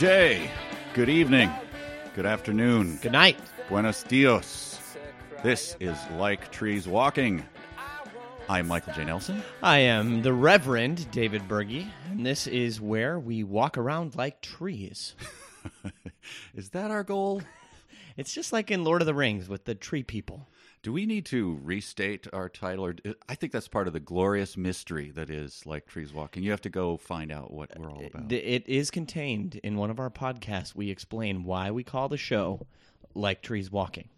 Good day, good evening, good afternoon, Good night. buenos dias. This is Like Trees Walking. I'm Michael J. Nelson. I am the Reverend David Berge, and this is where we walk around like trees. Is that our goal? It's just like in Lord of the Rings with the tree people. Do we need to restate our title? Or uh, I think that's part of the glorious mystery that is Like Trees Walking. You have to go find out what we're all uh, about. It is contained in one of our podcasts. We explain why we call the show Like Trees Walking.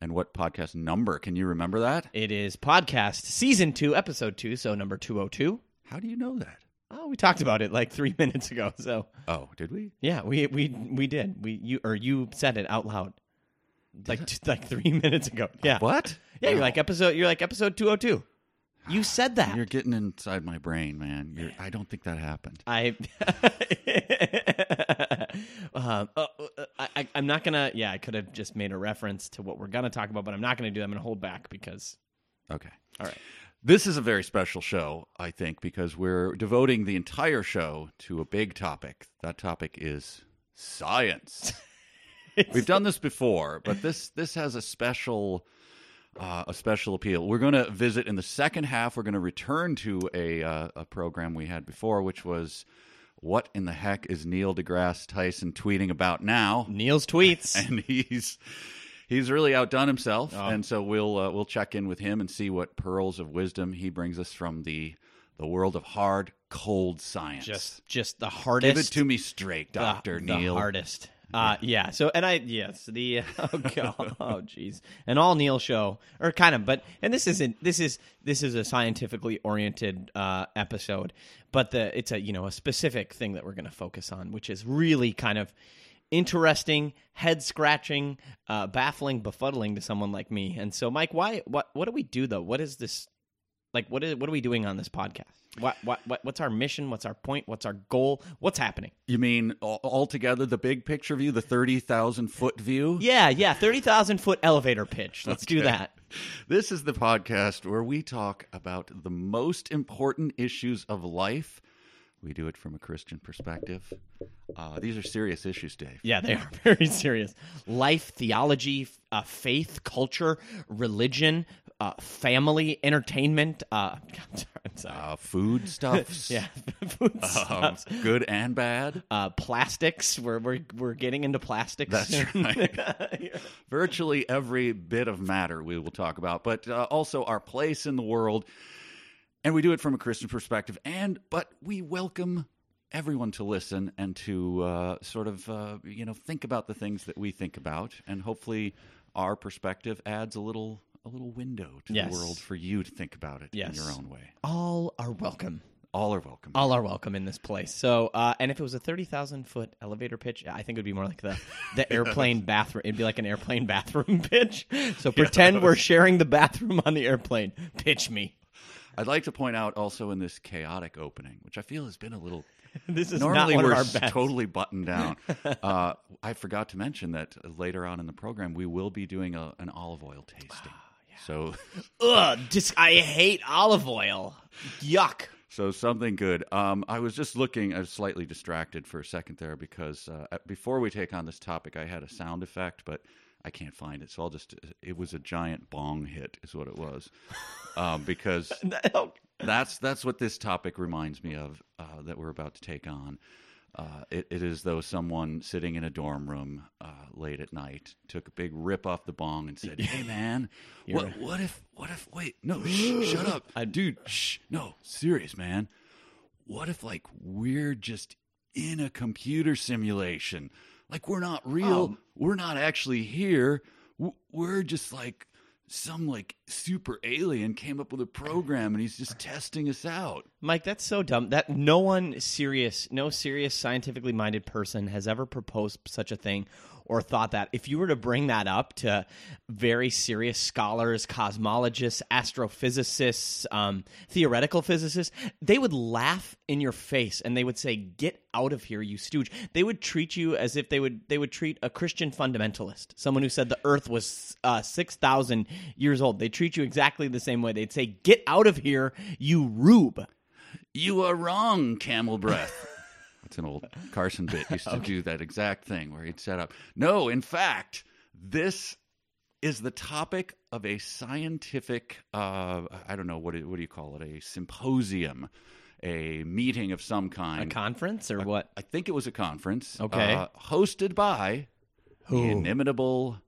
And what podcast number? Can you remember that? It is podcast season two, episode two, so number 202. How do you know that? Oh, we talked about it like three minutes ago. So Oh, did we? yeah, we we we did. We you or you said it out loud, like t- like three minutes ago. Yeah. What? Yeah, you're Oh. like episode. You're like episode 202. You said that. You're getting inside my brain, man. You're, I don't think that happened. I, um, uh, uh, I, I, I'm not gonna. Yeah, I could have just made a reference to what we're gonna talk about, but I'm not gonna do. that. I'm gonna hold back because. Okay. All right. This is a very special show, I think, because we're devoting the entire show to a big topic. That topic is science. We've done this before, but this this has a special uh, a special appeal. We're going to visit in the second half. We're going to return to a uh, a program we had before, which was what in the heck is Neil deGrasse Tyson tweeting about now? Neil's tweets. and he's he's really outdone himself. And so we'll uh, we'll check in with him and see what pearls of wisdom he brings us from the the world of hard, cold science. just, just the hardest. give it to me straight, Doctor the hardest. Uh, yeah. So, and I, yes, the oh god, oh jeez, an all Neil show, or kind of, but and this isn't. This is this is a scientifically oriented uh, episode, but the it's a you know a specific thing that we're going to focus on, which is really kind of interesting, head scratching, uh, baffling, befuddling to someone like me. And so, Mike, why what what do we do though? What is this? Like, what is what are we doing on this podcast? What what, what what's our mission? What's our point? What's our goal? What's happening? You mean all- altogether the big picture view, the thirty thousand foot view? Yeah, yeah, thirty thousand foot elevator pitch. Let's do that. This is the podcast where we talk about the most important issues of life. We do it from a Christian perspective. Uh, these are serious issues, Dave. Yeah, they are very serious. Life, theology, uh, faith, culture, religion, uh, family, entertainment. Uh, sorry. Uh, food stuffs. Yeah, food Um, stuffs. good and bad. Uh, plastics. We're, we're we're getting into plastics. That's right. Virtually every bit of matter we will talk about, but uh, also our place in the world. And we do it from a Christian perspective. And but we welcome everyone to listen and to uh, sort of uh, you know think about the things that we think about, and hopefully our perspective adds a little a little window to Yes. the world for you to think about it Yes. in your own way. All are welcome. All are welcome. All are welcome in this place. So, uh, and if it was a thirty thousand foot elevator pitch, I think it would be more like the the airplane bathroom. It'd be like an airplane bathroom pitch. So pretend we're sharing the bathroom on the airplane. Pitch me. I'd like to point out also in this chaotic opening, which I feel has been a little This is Normally we're of our s- best. totally buttoned down. uh, I forgot to mention that later on in the program we will be doing a, an olive oil tasting. So, Ugh, just I hate olive oil. Yuck. so something good. Um, I was just looking. I was slightly distracted for a second there because uh, before we take on this topic, I had a sound effect, but I can't find it. So I'll just. It was a giant bong hit, is what it was, um, because that's that's what this topic reminds me of uh, that we're about to take on. Uh, it, it is though someone sitting in a dorm room uh, late at night took a big rip off the bong and said, "Hey man, what what if what if wait no shh, shut up, I- dude. Shh no serious man, what if like we're just in a computer simulation, like we're not real, Oh. we're not actually here, we're just like." Some like super alien came up with a program and he's just testing us out. Mike, that's so dumb. That no one serious, no serious scientifically minded person has ever proposed such a thing or thought that. If you were to bring that up to very serious scholars, cosmologists, astrophysicists, um, theoretical physicists, they would laugh in your face and they would say, "Get out of here, you stooge." They would treat you as if they would they would treat a Christian fundamentalist, someone who said the Earth was uh, six thousand years old. They treat you exactly the same way. They'd say, "Get out of here, you rube." You are wrong, camel breath. It's an old Carson bit. He used to do that exact thing where he'd set up. No, in fact, this is the topic of a scientific. Uh, I don't know what do, what do you call it? A symposium, a meeting of some kind, A conference or what? I think it was a conference. Okay. uh, hosted by Who? the inimitable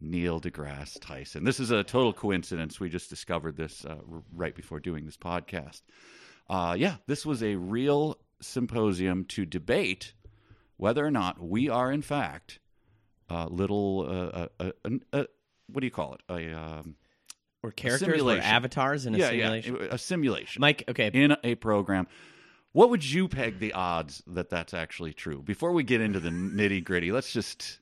Neil deGrasse Tyson. This is a total coincidence. We just discovered this uh, r- right before doing this podcast. Uh, yeah, this was a real symposium to debate whether or not we are, in fact, uh, little. Uh, what do you call it? A um, Or characters or simulation. avatars in a yeah, simulation? yeah, a simulation Mike, okay. in a program. What would you peg the odds that that's actually true? Before we get into the nitty gritty, let's just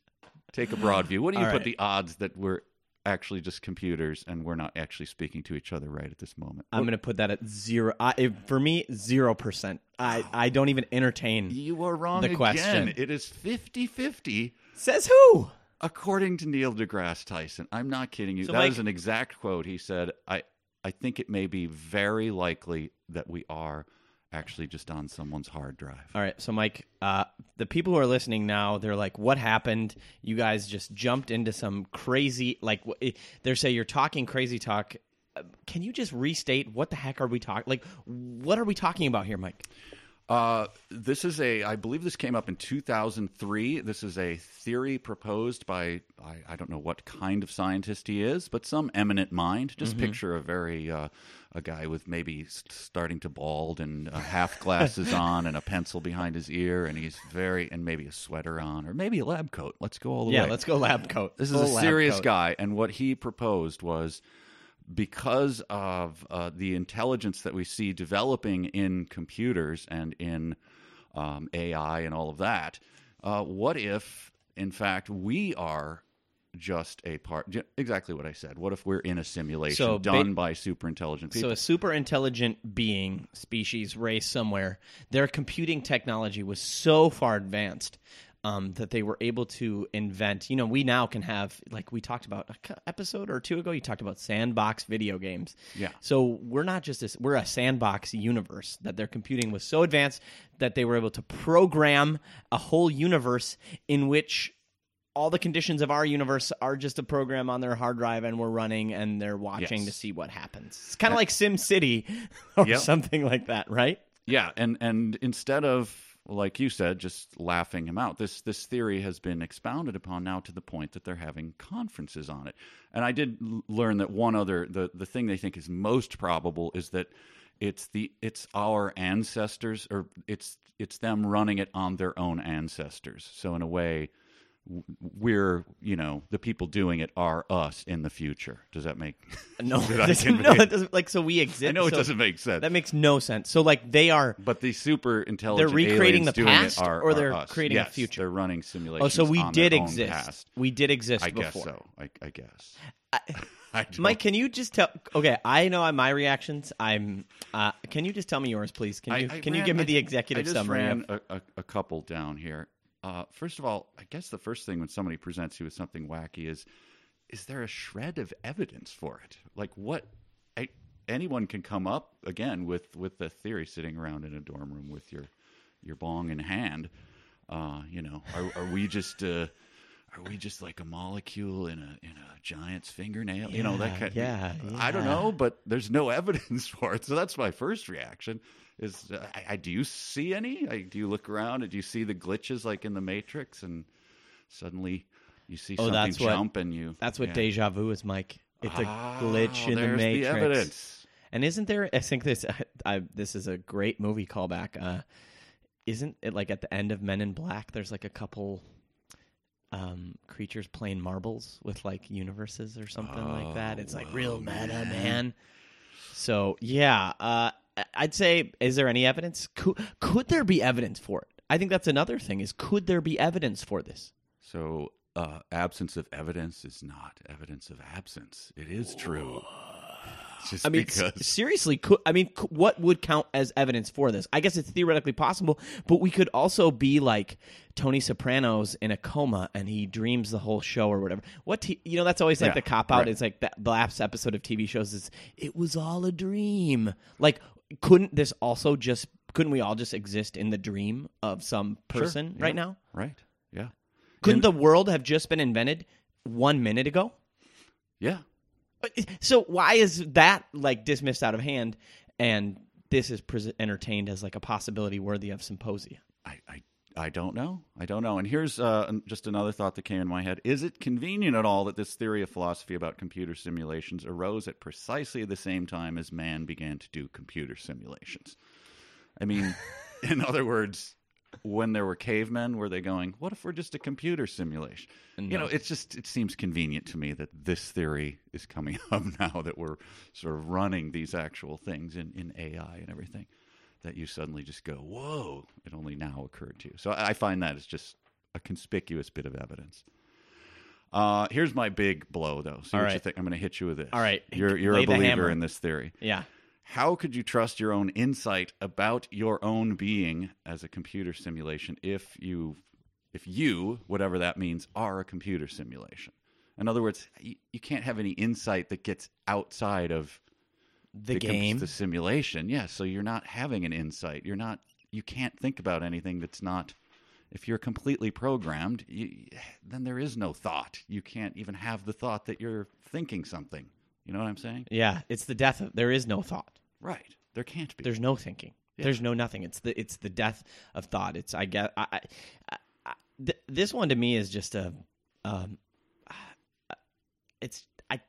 take a broad view. What do you All put right. the odds that we're actually just computers and we're not actually speaking to each other right at this moment? I'm going to put that at zero. I, if- for me, zero percent. I, I don't even entertain. you are wrong The again. question. It is 50-50 Says who? according to Neil deGrasse Tyson. I'm not kidding you. So, That is Mike- an exact quote. He said, "I I think it may be very likely that we are actually just on someone's hard drive." All right, so Mike, uh, the people who are listening now, they're like, "What happened? You guys just jumped into some crazy like." eh, They say you're talking crazy talk. Uh, Can you just restate what the heck are we talking? Like, what are we talking about here, Mike? Uh, this is a, I believe this came up in 2003. This is a theory proposed by, I, I don't know what kind of scientist he is, but some eminent mind. Just picture a very, uh, a guy with maybe starting to bald and uh, half glasses on and a pencil behind his ear, and he's very, and maybe a sweater on, or maybe a lab coat. Let's go all the Yeah, way. Yeah, let's go lab coat. This is Full a serious coat. guy, and what he proposed was because of uh, the intelligence that we see developing in computers and in um, AI and all of that. Uh, what if, in fact, we are just a part? Exactly what I said. What if we're in a simulation So ba- done by super intelligent people? So a super intelligent being, species, race somewhere, their computing technology was so far advanced um, that they were able to invent. You know, we now can have, like we talked about a c- episode or two ago. You talked about sandbox video games. Yeah. So we're not just this; we're a sandbox universe. That their computing was so advanced that they were able to program a whole universe in which all the conditions of our universe are just a program on their hard drive and we're running and they're watching Yes. to see what happens. It's kind of like Sim City or Yep. something like that, right? Yeah, and and instead of like you said, just laughing him out, this this theory has been expounded upon now to the point that they're having conferences on it. And I did learn that one other the the thing they think is most probable is that it's the it's our ancestors or it's it's them running it on their own ancestors. So in a way we're you know the people doing it are us in the future. Does that make No, Did I this- convey- no, it doesn't. Like, so we exist. I know it doesn't make sense. That makes no sense. So, like, they are. But the super intelligent They're recreating the past, are, or they're creating a future? They're running simulations. Oh, so we did exist. Past. We did exist I before. guess so. I, I guess. I- I Mike, can you just tell? Okay, I know my reactions. I'm. Uh, can you just tell me yours, please? Can you can you give me the executive I just summary? ran a, a, a couple down here. Uh, first of all, I guess the first thing when somebody presents you with something wacky is, is there a shred of evidence for it? Like what? I, anyone can come up again with with the theory sitting around in a dorm room with your your bong in hand. Uh, you know, are, are we just uh, are we just like a molecule in a in a giant's fingernail? you know that Yeah, kind. yeah, I don't know, but there's no evidence for it. So that's my first reaction. Is uh, I, I, do you see any? I, do you look around and do you see the glitches like in the Matrix, and suddenly you see Oh, something that's what- and you? That's what yeah. deja vu is, Mike. It's a Ah, glitch in the there's matrix. evidence. And isn't there? I think this. I, this is a great movie callback. Uh, isn't it like at the end of Men in Black? There's like a couple um, creatures playing marbles with like universes or something like that. It's like real meta, man. man. So yeah, uh, I- I'd say, is there any evidence? Could, could there be evidence for it? I think that's another thing. Is could there be evidence for this? So uh, absence of evidence is not evidence of absence. It is true. Just I mean, because seriously, could, I mean, what would count as evidence for this? I guess it's theoretically possible, but we could also be like Tony Soprano's in a coma and he dreams the whole show or whatever. What t- you know, that's always like Yeah, the cop out. right. It's like that, the last episode of TV shows is it was all a dream. Like, couldn't this also just couldn't we all just exist in the dream of some Sure, person yeah, right now? Right. Yeah. Couldn't And- the world have just been invented one minute ago? Yeah. So why is that like dismissed out of hand, and this is pres entertained as like a possibility worthy of symposia? I, I, I don't know. I don't know. And here's uh, just another thought that came in my head. Is it convenient at all that this theory of philosophy about computer simulations arose at precisely the same time as man began to do computer simulations? I mean, in other words, when there were cavemen, were they going, what if we're just a computer simulation? You know, it's just, it seems convenient to me that this theory is coming up now that we're sort of running these actual things in, in AI and everything that you suddenly just go, whoa, it only now occurred to you. So I I find that as just a conspicuous bit of evidence. Uh, here's my big blow, though. See All what you right. think. I'm going to hit you with this. All right. You're, you're Lay a believer in this theory. yeah. How could you trust your own insight about your own being as a computer simulation if you, if you, whatever that means, are a computer simulation? In other words, you, you can't have any insight that gets outside of The com- game. the simulation. Yeah, so you're not having an insight. You're not. You can't think about anything that's not. If you're completely programmed, you, then there is no thought. You can't even have the thought that you're thinking something. You know what I'm saying? Yeah, it's the death. Of, there is no thought. Right. There can't be. There's no thinking. Yeah. There's no nothing. It's the it's the death of thought. It's I get I, I, I, th- this one to me is just a um it's I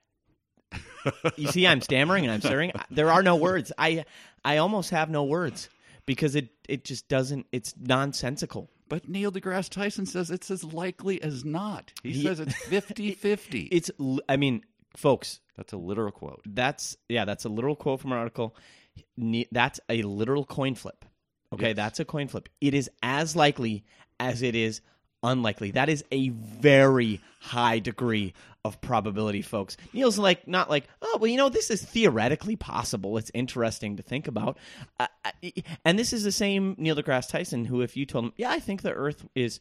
you see I'm stammering and I'm stirring. There are no words. I I almost have no words because it it just doesn't it's nonsensical. but Neil deGrasse Tyson says it's as likely as not. He He- says it's 50-50. It's I mean, folks, That's a literal quote. That's yeah, that's a literal quote from an article. Ne- That's a literal coin flip. Okay, Yes. that's a coin flip. It is as likely as it is unlikely. That is a very high degree of probability, folks. Neil's like not like, oh well, you know, this is theoretically possible. It's interesting to think about. Uh, I- and this is the same Neil deGrasse Tyson, who, if you told him, yeah, I think the Earth is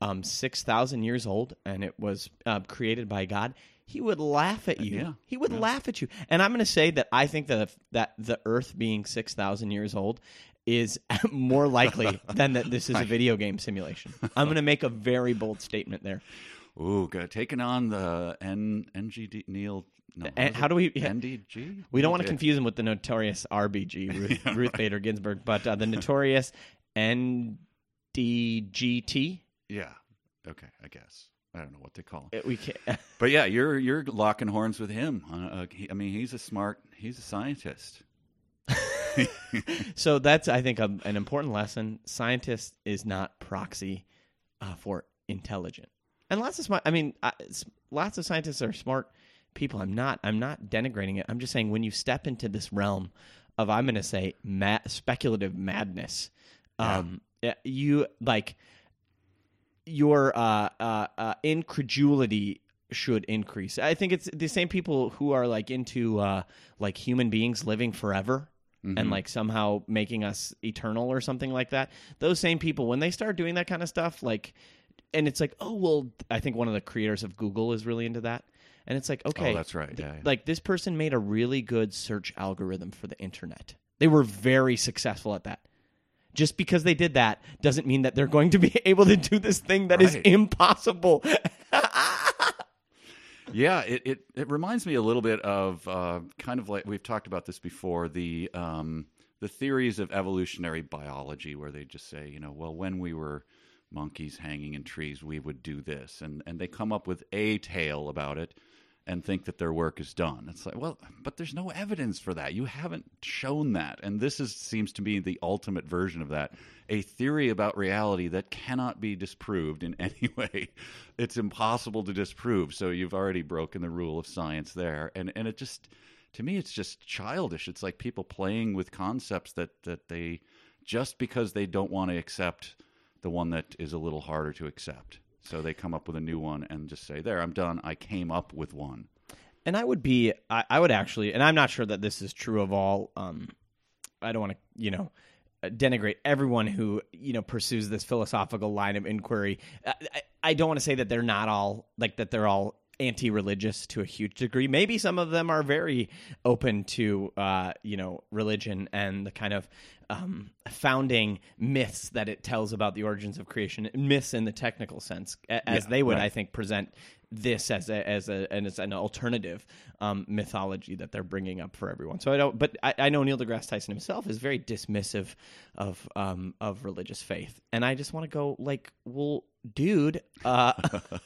um, six thousand years old and it was uh, created by God, he would laugh at you. Yeah. He would laugh at you. And I'm going to say that I think that that the Earth being six thousand years old is more likely than that this is a video game simulation. I'm going to make a very bold statement there. Ooh, good. Taking on the N NGD Neil. No, was how do we- NDG? We don't want to confuse him with the notorious RBG, Ruth, Ruth Bader Ginsburg, but uh, the notorious NDGT. Yeah. Okay, I guess. I don't know what they call him. Uh, We can't. But yeah, you're you're locking horns with him. Uh, he, I mean, he's a smart. He's a scientist. so that's I think a, an important lesson. Scientist is not proxy uh, for intelligent, and lots of smart. I mean, s- lots of scientists are smart people. I'm not. I'm not denigrating it. I'm just saying when you step into this realm of I'm going to say ma- speculative madness, um, yeah, you like your uh, uh, uh, incredulity should increase. I think it's the same people who are like into uh, like human beings living forever and like somehow making us eternal or something like that. Those same people, when they start doing that kind of stuff, like, and it's like, oh well, I think one of the creators of Google is really into that. And it's like, okay, Oh, that's right. Yeah, yeah. like this person made a really good search algorithm for the internet. They were very successful at that. Just because they did that doesn't mean that they're going to be able to do this thing that is Right. impossible. Yeah, it, it, it reminds me a little bit of uh, kind of like we've talked about this before the um, the theories of evolutionary biology, where they just say, you know, well, when we were monkeys hanging in trees, we would do this, and and they come up with a tale about it and think that their work is done. It's like, well, but there's no evidence for that. You haven't shown that, and this is seems to be the ultimate version of that. A theory about reality that cannot be disproved in any way. It's impossible to disprove. So you've already broken the rule of science there, and and it just to me it's just childish. It's like people playing with concepts that that they just because they don't want to accept the one that is a little harder to accept. So they come up with a new one and just say, "There, I'm done. I came up with one." and I would be, I, I would actually, and I'm not sure that this is true of all. Um, I don't want to, you know, denigrate everyone who you know pursues this philosophical line of inquiry. I, I, don't want to say that they're not all like that. They're all anti-religious to a huge degree. Maybe some of them are very open to, uh, you know, religion and the kind of um, founding myths that it tells about the origins of creation, myths in the technical sense, as Yeah, they would, right. I think, present this as a, as a and as an alternative um, mythology that they're bringing up for everyone. So I don't, but I, I know Neil deGrasse Tyson himself is very dismissive of um, of religious faith, and I just want to go like, well, dude, uh,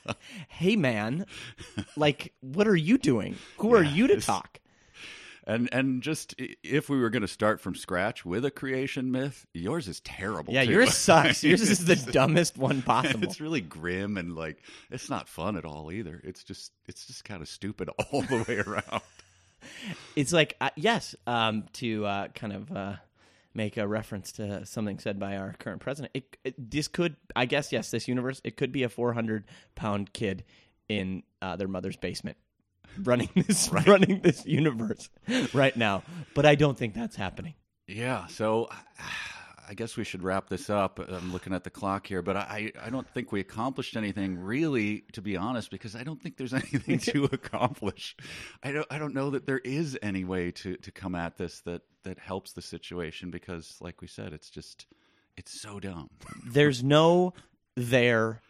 hey man, like, what are you doing? Who are you to talk? And and just if we were going to start from scratch with a creation myth, yours is terrible. Yeah, too. yours sucks. Yours is the dumbest one possible. it's really grim and like it's not fun at all either. It's just it's just kind of stupid all the way around. It's like uh, yes, um, to uh, kind of uh, make a reference to something said by our current president. It, it, this could, I guess, yes, this universe. It could be a 400 pound kid in uh, their mother's basement running this running this universe right now. But I don't think that's happening. Yeah, so I guess we should wrap this up. I'm looking at the clock here, but I, I don't think we accomplished anything really, to be honest, because I don't think there's anything to accomplish. I don't I don't know that there is any way to, to come at this that, that helps the situation because like we said, it's just it's so dumb. There's no there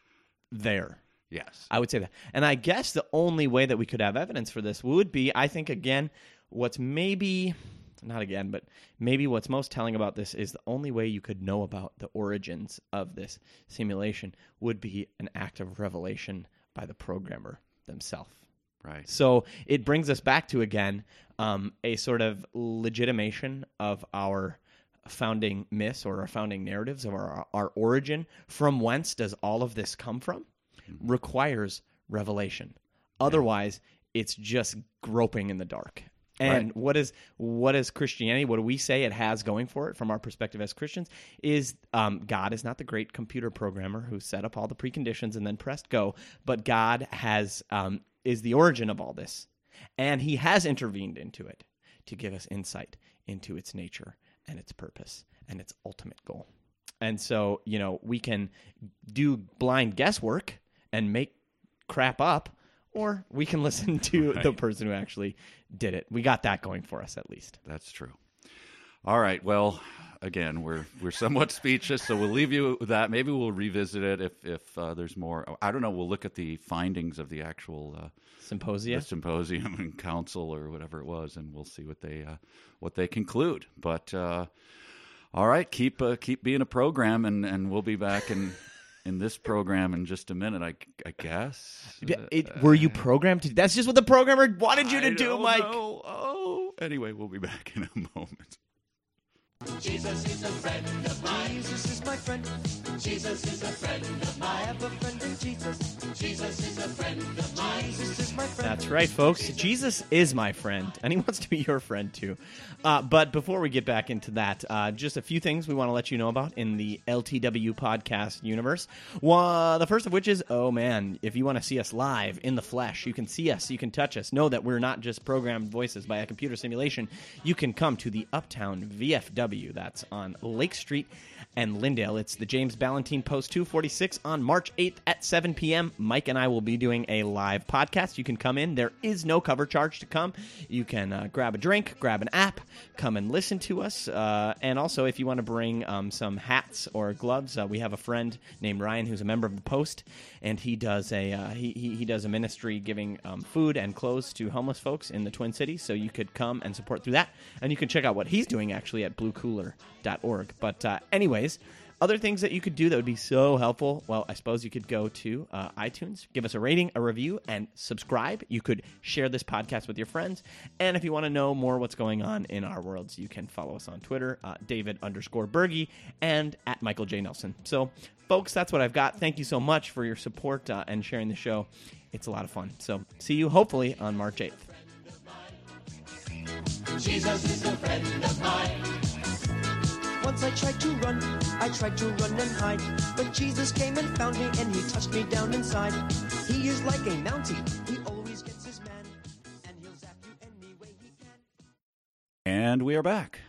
there. Yes. I would say that. And I guess the only way that we could have evidence for this would be, I think, again, what's maybe, not again, but maybe what's most telling about this is the only way you could know about the origins of this simulation would be an act of revelation by the programmer themselves. Right. So it brings us back to, again, um, a sort of legitimation of our founding myths or our founding narratives of our, our origin. From whence does all of this come from? Requires revelation. Otherwise, it's just groping in the dark. And Right. what is what is Christianity? What do we say it has going for it from our perspective as Christians? Is um, God is not the great computer programmer who set up all the preconditions and then pressed go, but God has um, is the origin of all this, and He has intervened into it to give us insight into its nature and its purpose and its ultimate goal. And so, you know, we can do blind guesswork and make crap up, or we can listen to the person who actually did it. We got that going for us at least. That's true. All right. Well, again, we're we're somewhat speechless, so we'll leave you with that. Maybe we'll revisit it if if uh, there's more. I don't know. We'll look at the findings of the actual uh, Symposia. the symposium and council or whatever it was, and we'll see what they uh, what they conclude. But uh, all right, keep uh, keep being a program, and, and we'll be back in in this program in just a minute. I, I guess. It, were you programmed to? That's just what the programmer wanted you to I do, Mike. know. Oh, anyway, we'll be back in a moment. Jesus is a friend of mine. Jesus is my friend. Jesus is a friend of mine. I have a friend in Jesus. Jesus is a friend of mine. Jesus is my friend. That's right, folks. Jesus is my friend, and he wants to be your friend too. Uh, but before we get back into that, uh, just a few things we want to let you know about in the LTW podcast universe. One, the first of which is, oh man, if you want to see us live in the flesh, you can see us, you can touch us. Know that we're not just programmed voices by a computer simulation. You can come to the Uptown VFW. That's on Lake Street and Lyndale. It's the James Ballentine Post 246 on March 8th at 7 p.m. Mike and I will be doing a live podcast. You can come in. There is no cover charge to come. You can uh, grab a drink, grab an app, come and listen to us. Uh, and also, if you want to bring um, some hats or gloves, uh, we have a friend named Ryan who's a member of the Post, and he does a uh, he, he, he does a ministry giving um, food and clothes to homeless folks in the Twin Cities. So you could come and support through that, and you can check out what he's doing actually at BlueCooler.org. But uh, anyways. Other things that you could do that would be so helpful. Well, I suppose you could go to uh, iTunes, give us a rating, a review, and subscribe. You could share this podcast with your friends. And if you want to know more what's going on in our worlds, you can follow us on Twitter, uh, David underscore Berge, and at Michael J. Nelson. So, folks, that's what I've got. Thank you so much for your support uh, and sharing the show. It's a lot of fun. So, see you hopefully on March 8th. Once I tried to run, I tried to run and hide. But Jesus came and found me, and he touched me down inside. He is like a Mountie, he always gets his man, and he'll zap you any way he can. And we are back.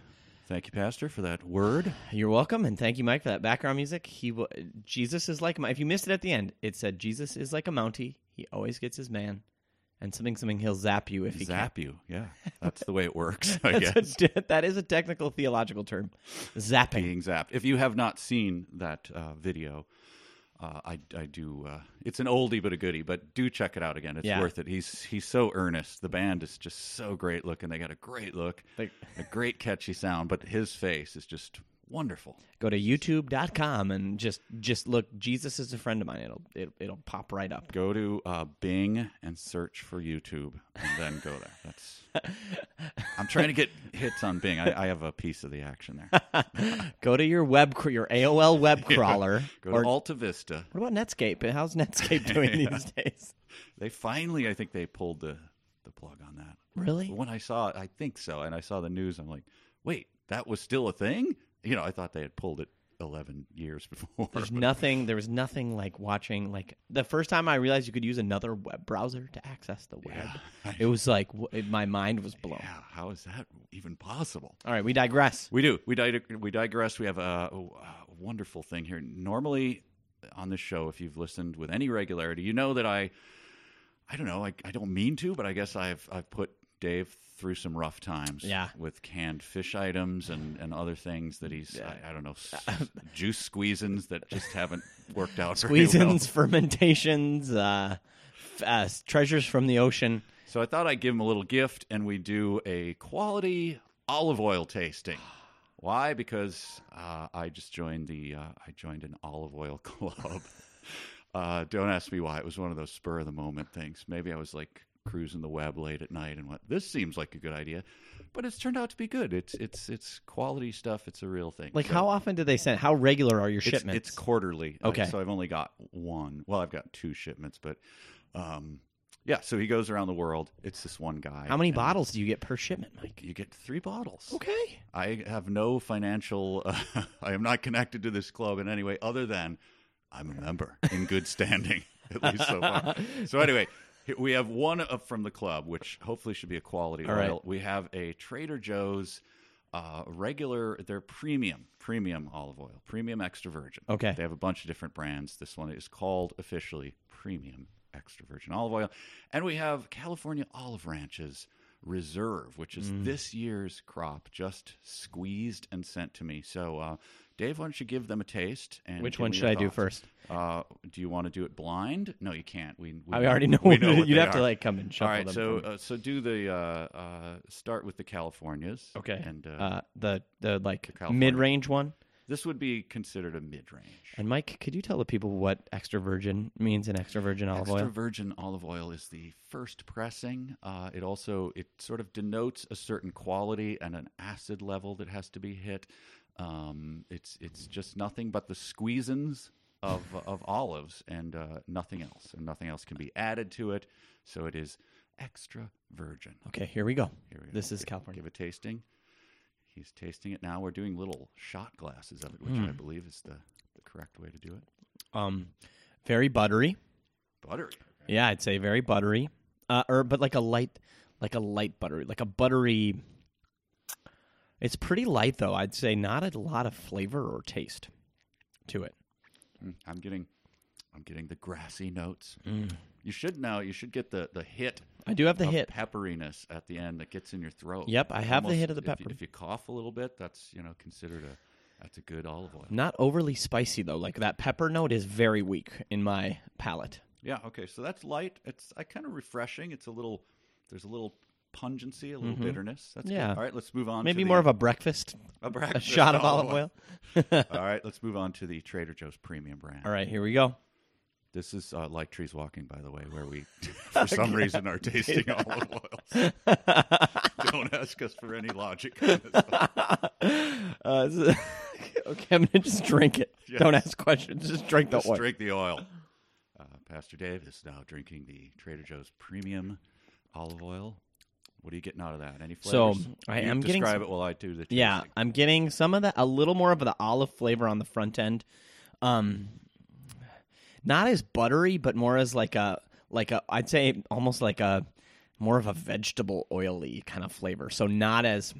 Thank you, Pastor, for that word. You're welcome, and thank you, Mike, for that background music. He, w- Jesus is like a, if you missed it at the end, it said Jesus is like a Mountie. He always gets his man, and something something he'll zap you if he Zap you. Yeah, that's the way it works. I guess. A, that is a technical theological term. Zapping. being zapped. If you have not seen that uh, video, uh, I, I do. Uh, it's an oldie but a goodie, but do check it out again. It's Yeah. worth it. He's he's so earnest. The band is just so great looking. They got a great look, Like- a great catchy sound, but his face is just wonderful. Go to youtube.com and just just look Jesus is a friend of mine. It'll it, it'll pop right up. Go to uh, Bing and search for YouTube, and then go there. That's. I'm trying to get hits on Bing. I, I have a piece of the action there. Go to your web your AOL web crawler Go or to Alta Vista. what about Netscape? How's Netscape doing these days? They finally, I think they pulled the the plug on that. Really? When I saw it, I think so, and I saw the news, I'm like, wait, that was still a thing? You know, I thought they had pulled it 11 years before. There's nothing. There was nothing like watching. Like the first time I realized you could use another web browser to access the web. Yeah. It was like it, my mind was blown. yeah, how is that even possible? All right, we digress. We do. We, dig- we digress. We have a, a wonderful thing here. Normally on this show, if you've listened with any regularity, you know that I, I don't know, I, I don't mean to, but I guess I've I've put Dave through some rough times. Yeah. With canned fish items and, and other things that he's I, I don't know s- juice squeezins that just haven't worked out. very well. Squeezins, fermentations, uh, uh, treasures from the ocean. So I thought I'd give him a little gift, and we do a quality olive oil tasting. Why? Because uh, I just joined the uh, I joined an olive oil club. uh, don't ask me why. It was one of those spur of the moment things. Maybe I was like cruising the web late at night and went, "This seems like a good idea," but it's turned out to be good. It's it's it's quality stuff. It's a real thing. Like So how often do they send? How regular are your it's, shipments? It's quarterly. Okay. so I've only got one. Well, I've got two shipments, but um, yeah. So he goes around the world. It's this one guy. How many bottles do you get per shipment, Mike? You get three bottles. Okay. I have no financial. Uh, I am not connected to this club in any way other than I'm a member in good standing, at least so far. So anyway, we have one up from the club, which hopefully should be a quality All oil. right. We have a Trader Joe's uh, regular, they're premium, premium olive oil, premium extra virgin. Okay. They have a bunch of different brands. This one is called officially premium extra virgin olive oil. And we have California Olive Ranches Reserve, which is Mm. this year's crop, just squeezed and sent to me. So, uh, Dave, why don't you give them a taste? And Which one should I do first? Uh, do you want to do it blind? No, you can't. We, we I already know. We know You'd have to like come and All shuffle right, them. so uh, so do the uh, uh, start with the Californias. okay. and uh, uh, the the like mid range one. this would be considered a mid range. And Mike, could you tell the people what extra virgin means in extra virgin olive Extra oil? virgin olive oil is the first pressing. Uh, it also it sort of denotes a certain quality and an acid level that has to be hit. Um, it's it's just nothing but the squeezins of of olives and uh, nothing else, and nothing else can be added to it. So it is extra virgin. Okay, here we go. Here we go. This is Give- California. Give a tasting. He's tasting it now. We're doing little shot glasses of it, which Hmm. I believe is the, the correct way to do it. Um, very buttery. Buttery. Yeah, I'd say very buttery. Uh, or but like a light, like a light buttery, like a buttery. It's pretty light though. I'd say not a lot of flavor or taste to it. Mm, I'm getting, I'm getting the grassy notes. Mm. You should now. You should get the the hit I do have the hit. pepperiness at the end that gets in your throat. Yep, I have the hit of the if you- pepper. If you, cough a little bit, that's you know considered a that's a good olive oil. Not overly spicy though. Like that pepper note is very weak in my palate. Yeah. Okay. So that's light. It's I kind of refreshing. It's a little. There's a little pungency, a little bitterness. That's good. Mm-hmm. Yeah. All right. Let's move on. Maybe more the, of a breakfast, a, a shot of olive oil. All right. Let's move on to the Trader Joe's premium brand. All right, here we go. This is uh, like trees walking, by the way, where we, for some reason, are tasting olive oils. Don't ask us for any logic. Uh, is- okay, I'm gonna just drink it. Yes. Don't ask questions. Just drink the oil. drink the oil. Uh, Pastor Dave is now drinking the Trader Joe's premium olive oil. What are you getting out of that? Any flavors? So. I You am getting describe it while I do the tasting. Yeah, I'm getting some of that, a little more of the olive flavor on the front end. Um, not as buttery, but more as like a like a I'd say almost like a more of a vegetable oily kind of flavor. So not as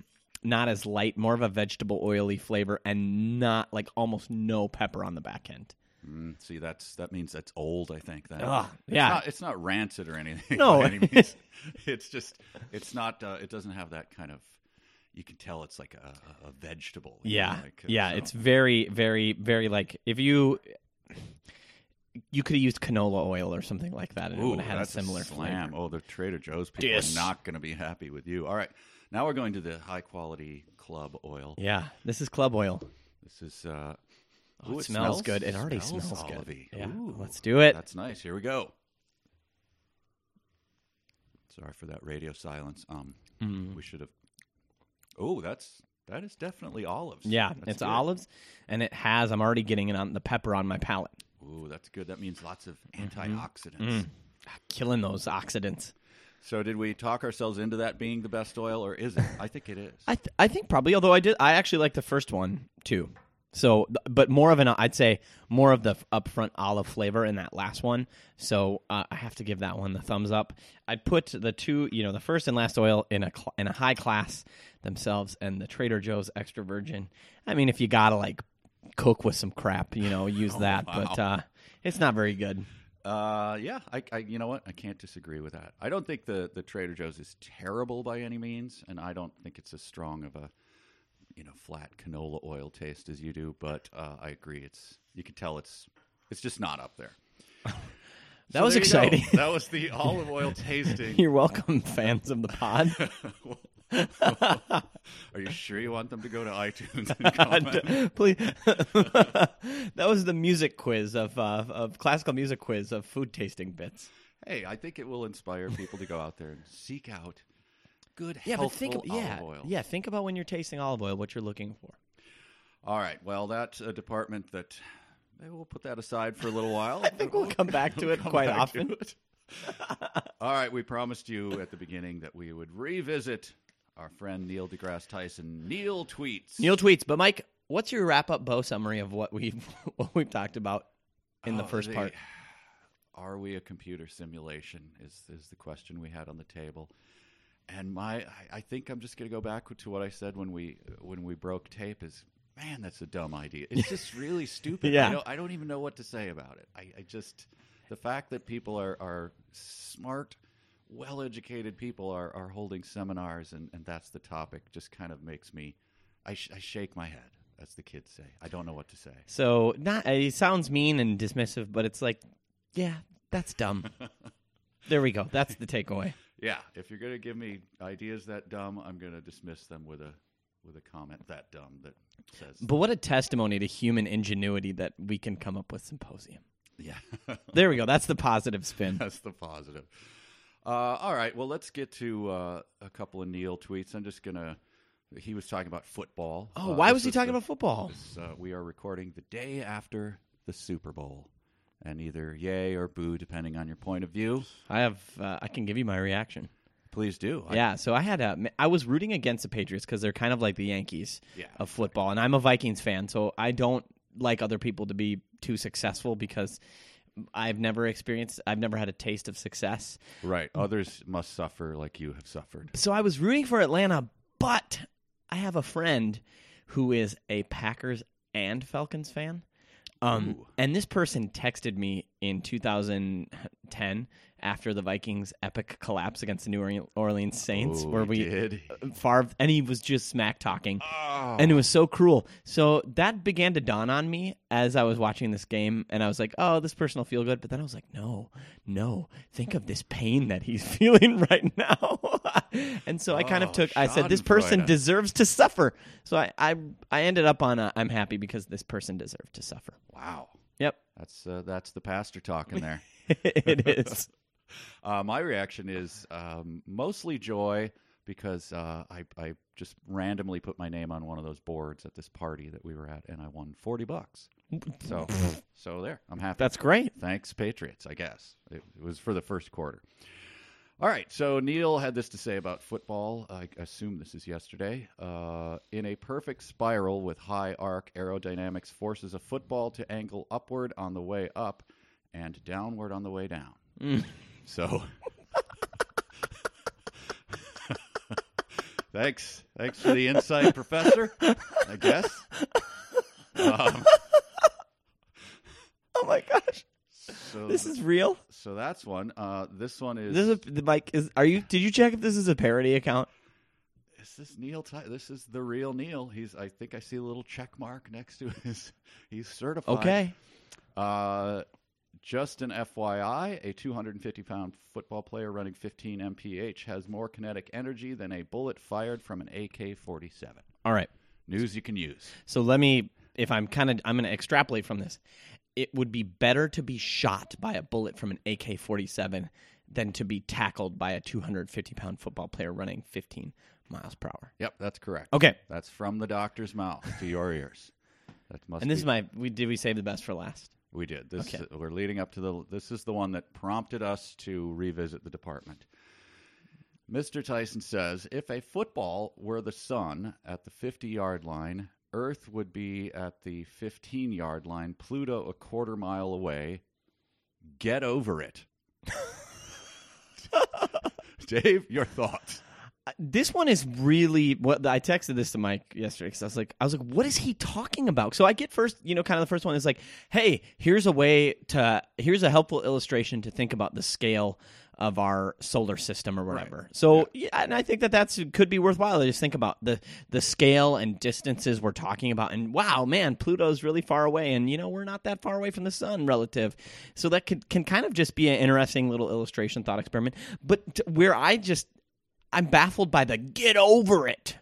not as light, more of a vegetable oily flavor, and not like almost no pepper on the back end. Mm, see, that's that means that's old. I think that. It's yeah. not, it's not rancid or anything. No. by any means. it's just it's not. Uh, it doesn't have that kind of. You can tell it's like a, a vegetable. know, Yeah, like, uh, yeah, so- it's very, very, very like if you you could have used canola oil or something like that, and it would have had a similar slam. flavor. Oh, the Trader Joe's people Dis. are not going to be happy with you. All right, now we're going to the high quality club oil. Yeah, this is club oil. This is. Uh, Oh, ooh, it, smells, good. It already smells smells, good. olivey. Yeah, Ooh, let's do it. That's nice. Here we go. Sorry for that radio silence. Um, Mm. we should have. Oh, that's that is definitely olives. Yeah, That's it's good. olives, and it has. I'm already getting it on the pepper on my palate, Ooh, that's good. That means lots of Mm-hmm. antioxidants. Mm. killing those oxidants. So, did we talk ourselves into that being the best oil, or is it? I think it is. I th- I think probably. Although I did, I actually like the first one too. So, but more of an I'd say more of the upfront olive flavor in that last one. So uh, I have to give that one the thumbs up. I'd put the two, you know, the first and last oil in a cl- in a high class themselves, and the Trader Joe's extra virgin. I mean, if you gotta like cook with some crap, you know, use that. But uh, it's not very good. Uh, yeah, I, I, you know what? I can't disagree with that. I don't think the the Trader Joe's is terrible by any means, and I don't think it's as strong of a, you know, flat canola oil taste as you do. But uh, I agree, it's you can tell it's it's just not up there. That So was there exciting. That was the olive oil tasting. You're welcome, fans of the pod. Are you sure you want them to go to iTunes and comment? Please. that was the music quiz of uh, of classical music quiz of food tasting bits. hey, I think it will inspire people to go out there and seek out good, Yeah, but think yeah, oil. yeah. Think about when you're tasting olive oil, what you're looking for. All right. Well, that's a uh, department that maybe we'll put that aside for a little while. I think we'll come back to it quite often. it. All right. We promised you at the beginning that we would revisit our friend Neil deGrasse Tyson. Neil tweets. Neil tweets, but Mike, what's your wrap up bow summary of what we've what we've talked about in the Oh, first the- part? Are we a computer simulation? Is is the question we had on the table? And my, I, think I'm just going to go back to what I said when we when we broke tape. Is man, that's a dumb idea. It's just really stupid. Yeah. I don't, I don't even know what to say about it. I, I just the fact that people are are smart, well educated people are are holding seminars and and that's the topic just kind of makes me, I, sh- I shake my head. As the kids say, I don't know what to say. So not it sounds mean and dismissive, but it's like, yeah, that's dumb. there we go. That's the takeaway. Yeah, if you're going to give me ideas that dumb, I'm going to dismiss them with a with a comment that dumb that says, But what a testimony to human ingenuity that we can come up with symposium. yeah, There we go. That's the positive spin. that's the positive. Uh, all right, well, let's get to uh, a couple of Neil tweets. I'm just going to. He was talking about football. Oh, Uh, why was he talking the- about football? this, uh, we are recording the day after the Super Bowl, and either yay or boo, depending on your point of view. I have. Uh, I can give you my reaction. Please do. I- Yeah. So I had a. I was rooting against the Patriots because they're kind of like the Yankees Yeah. of football, and I'm a Vikings fan, so I don't like other people to be too successful because I've never experienced. I've never had a taste of success. right. Others must suffer like you have suffered. So I was rooting for Atlanta, but I have a friend who is a Packers and Falcons fan. Um, Ooh. and this person texted me in 2010 after the Vikings' epic collapse against the New Orleans Saints, Oh, where we did. Favre, and he was just smack talking, Oh. and it was so cruel. So that began to dawn on me as I was watching this game, and I was like, "Oh, this person will feel good." But then I was like, "No, no, think of this pain that he's feeling right now." and so I kind of Oh, took. I said, "This person deserves to suffer." So I, I, I ended up on. A, I'm happy because this person deserved to suffer. Wow. Yep, That's uh, that's the pastor talking there. it is. uh, my reaction is um, mostly joy because uh, I I just randomly put my name on one of those boards at this party that we were at, and I won forty bucks. So so there, I'm happy. That's great. Thanks, Patriots. I guess it, it was for the first quarter. All right, so Neil had this to say about football. I assume this is yesterday. Uh, in a perfect spiral with high arc, aerodynamics forces a football to angle upward on the way up and downward on the way down. So, thanks, thanks for the insight, Professor. I guess. Um, my gosh, So this is real. so that's one. Uh, this one is This is a, the Mike. Is are you? Did you check if this is a parody account? Is this Neil. Ty- this is the real Neil. He's. I think I see a little check mark next to his. He's certified. Okay. Uh, just an FYI, a 250 pound football player running 15 mph has more kinetic energy than a bullet fired from an AK 47. All right. News you can use. So let me, if I'm kind of, I'm going to extrapolate from this. It would be better to be shot by a bullet from an AK 47 than to be tackled by a 250 pound football player running 15 miles per hour. Yep, that's correct. Okay. That's from the doctor's mouth to your ears. That must. And this be- is my, we did we save the best for last? We did. This Okay. we're leading up to the. This is the one that prompted us to revisit the department. Mr. Tyson says, if a football were the sun at the 50 yard line, Earth would be at the 15 yard line, Pluto a quarter mile away. Get over it. Dave, your thoughts? Uh, this one is really what I texted this to Mike yesterday because I was like, I was like, what is he talking about? So I get first, you know, kind of the first one is like, hey, here's a way to, here's a helpful illustration to think about the scale of our solar system or whatever. So yeah. and I think that that's could be worthwhile to just think about the the scale and distances we're talking about. And wow, man, Pluto's really far away, and you know we're not that far away from the sun relative. So that can can kind of just be an interesting little illustration thought experiment. But t- where I just I'm baffled by the get over it.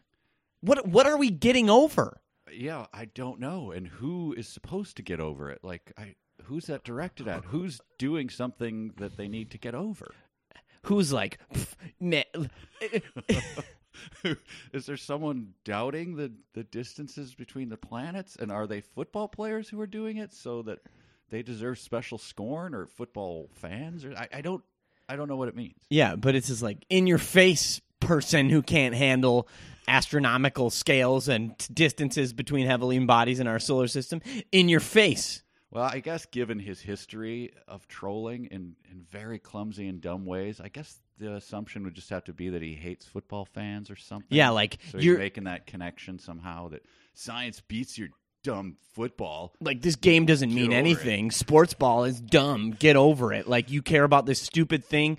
What what are we getting over? Yeah, I don't know. And who is supposed to get over it? Like, I who's that directed at? Uh, who's doing something that they need to get over? Who's like, "Pff, Is there someone doubting the, the distances between the planets? And are they football players who are doing it so that they deserve special scorn or football fans? Or I, I don't I don't know what it means. yeah, but it's just like in your face person who can't handle astronomical scales and t- distances between heavily bodies in our solar system in your face. Well, I guess given his history of trolling in, in very clumsy and dumb ways, I guess the assumption would just have to be that he hates football fans or something. Yeah, like, so he's you're- making that connection somehow that science beats your dumb football. Like this game doesn't mean over it. anything. Sports ball is dumb. Get over it. Like you care about this stupid thing.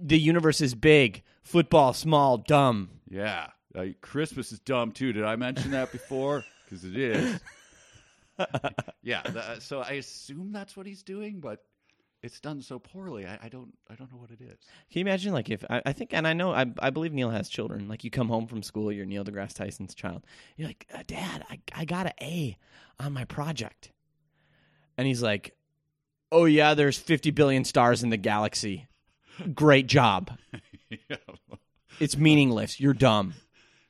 The universe is big. Football small. Dumb. Yeah, uh, Christmas is dumb too. Did I mention that before? Because it is. yeah, tha- so I assume that's what he's doing, but it's done so poorly. I, I don't. I don't know what it is. Can you imagine, like, if I, I think, and I know, I, I believe Neil has children. Like, you come home from school, you're Neil deGrasse Tyson's child. You're like, uh, Dad, I, I got an A on my project. And he's like, Oh, yeah, there's 50 billion stars in the galaxy. Great job. yeah. It's meaningless. You're dumb.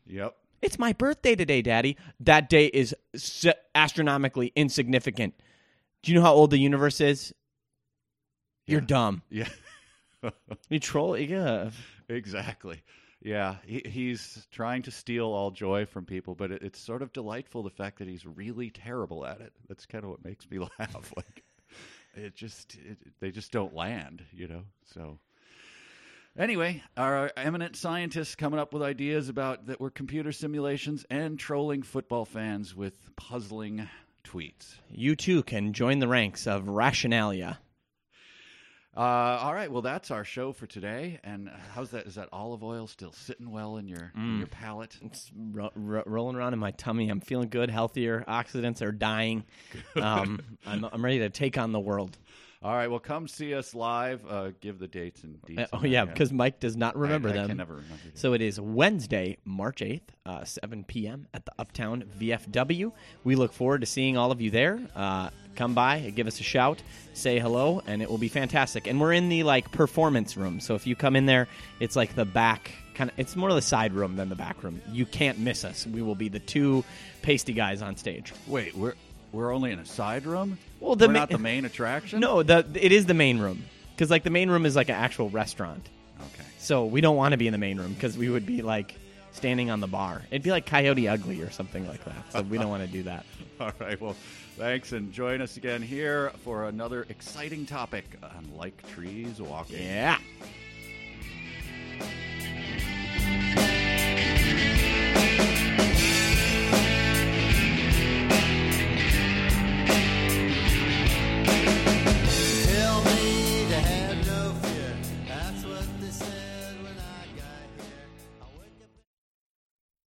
Yep. It's my birthday today, Daddy. That day is astronomically insignificant. Do you know how old the universe is? You're dumb. Yeah. You troll. Yeah. Exactly. Yeah, he, he's trying to steal all joy from people, but it, it's sort of delightful the fact that he's really terrible at it. That's kind of what makes me laugh. Like it just it, they just don't land, you know. So anyway, our eminent scientists coming up with ideas about that were computer simulations and trolling football fans with puzzling tweets. You too can join the ranks of Rationalia. Uh, all right, well that's our show for today. And how's that? Is that olive oil still sitting well in your in your palate? It's ro- ro- rolling around in my tummy. I'm feeling good, healthier. Oxidants are dying. Um, I'm, I'm ready to take on the world. All right, well, come see us live. Uh, give the dates and Uh, oh yeah, because Mike does not remember I, them. can never remember. them. So it is Wednesday, March 8th, uh, 7 p.m. at the Uptown VFW. We look forward to seeing all of you there. Uh, come by, give us a shout, say hello, and it will be fantastic. And we're in the like performance room, so if you come in there, it's like the back kind of. It's more of the side room than the back room. You can't miss us. We will be the two pasty guys on stage. Wait, we're we're only in a side room. Well, the we're ma- not the main attraction. No, the it is the main room because like the main room is like an actual restaurant. Okay. So we don't want to be in the main room because we would be like standing on the bar. It'd be like Coyote Ugly or something like that. So we don't want to do that. All right. Well, thanks, and join us again here for another exciting topic on like trees walking. Yeah.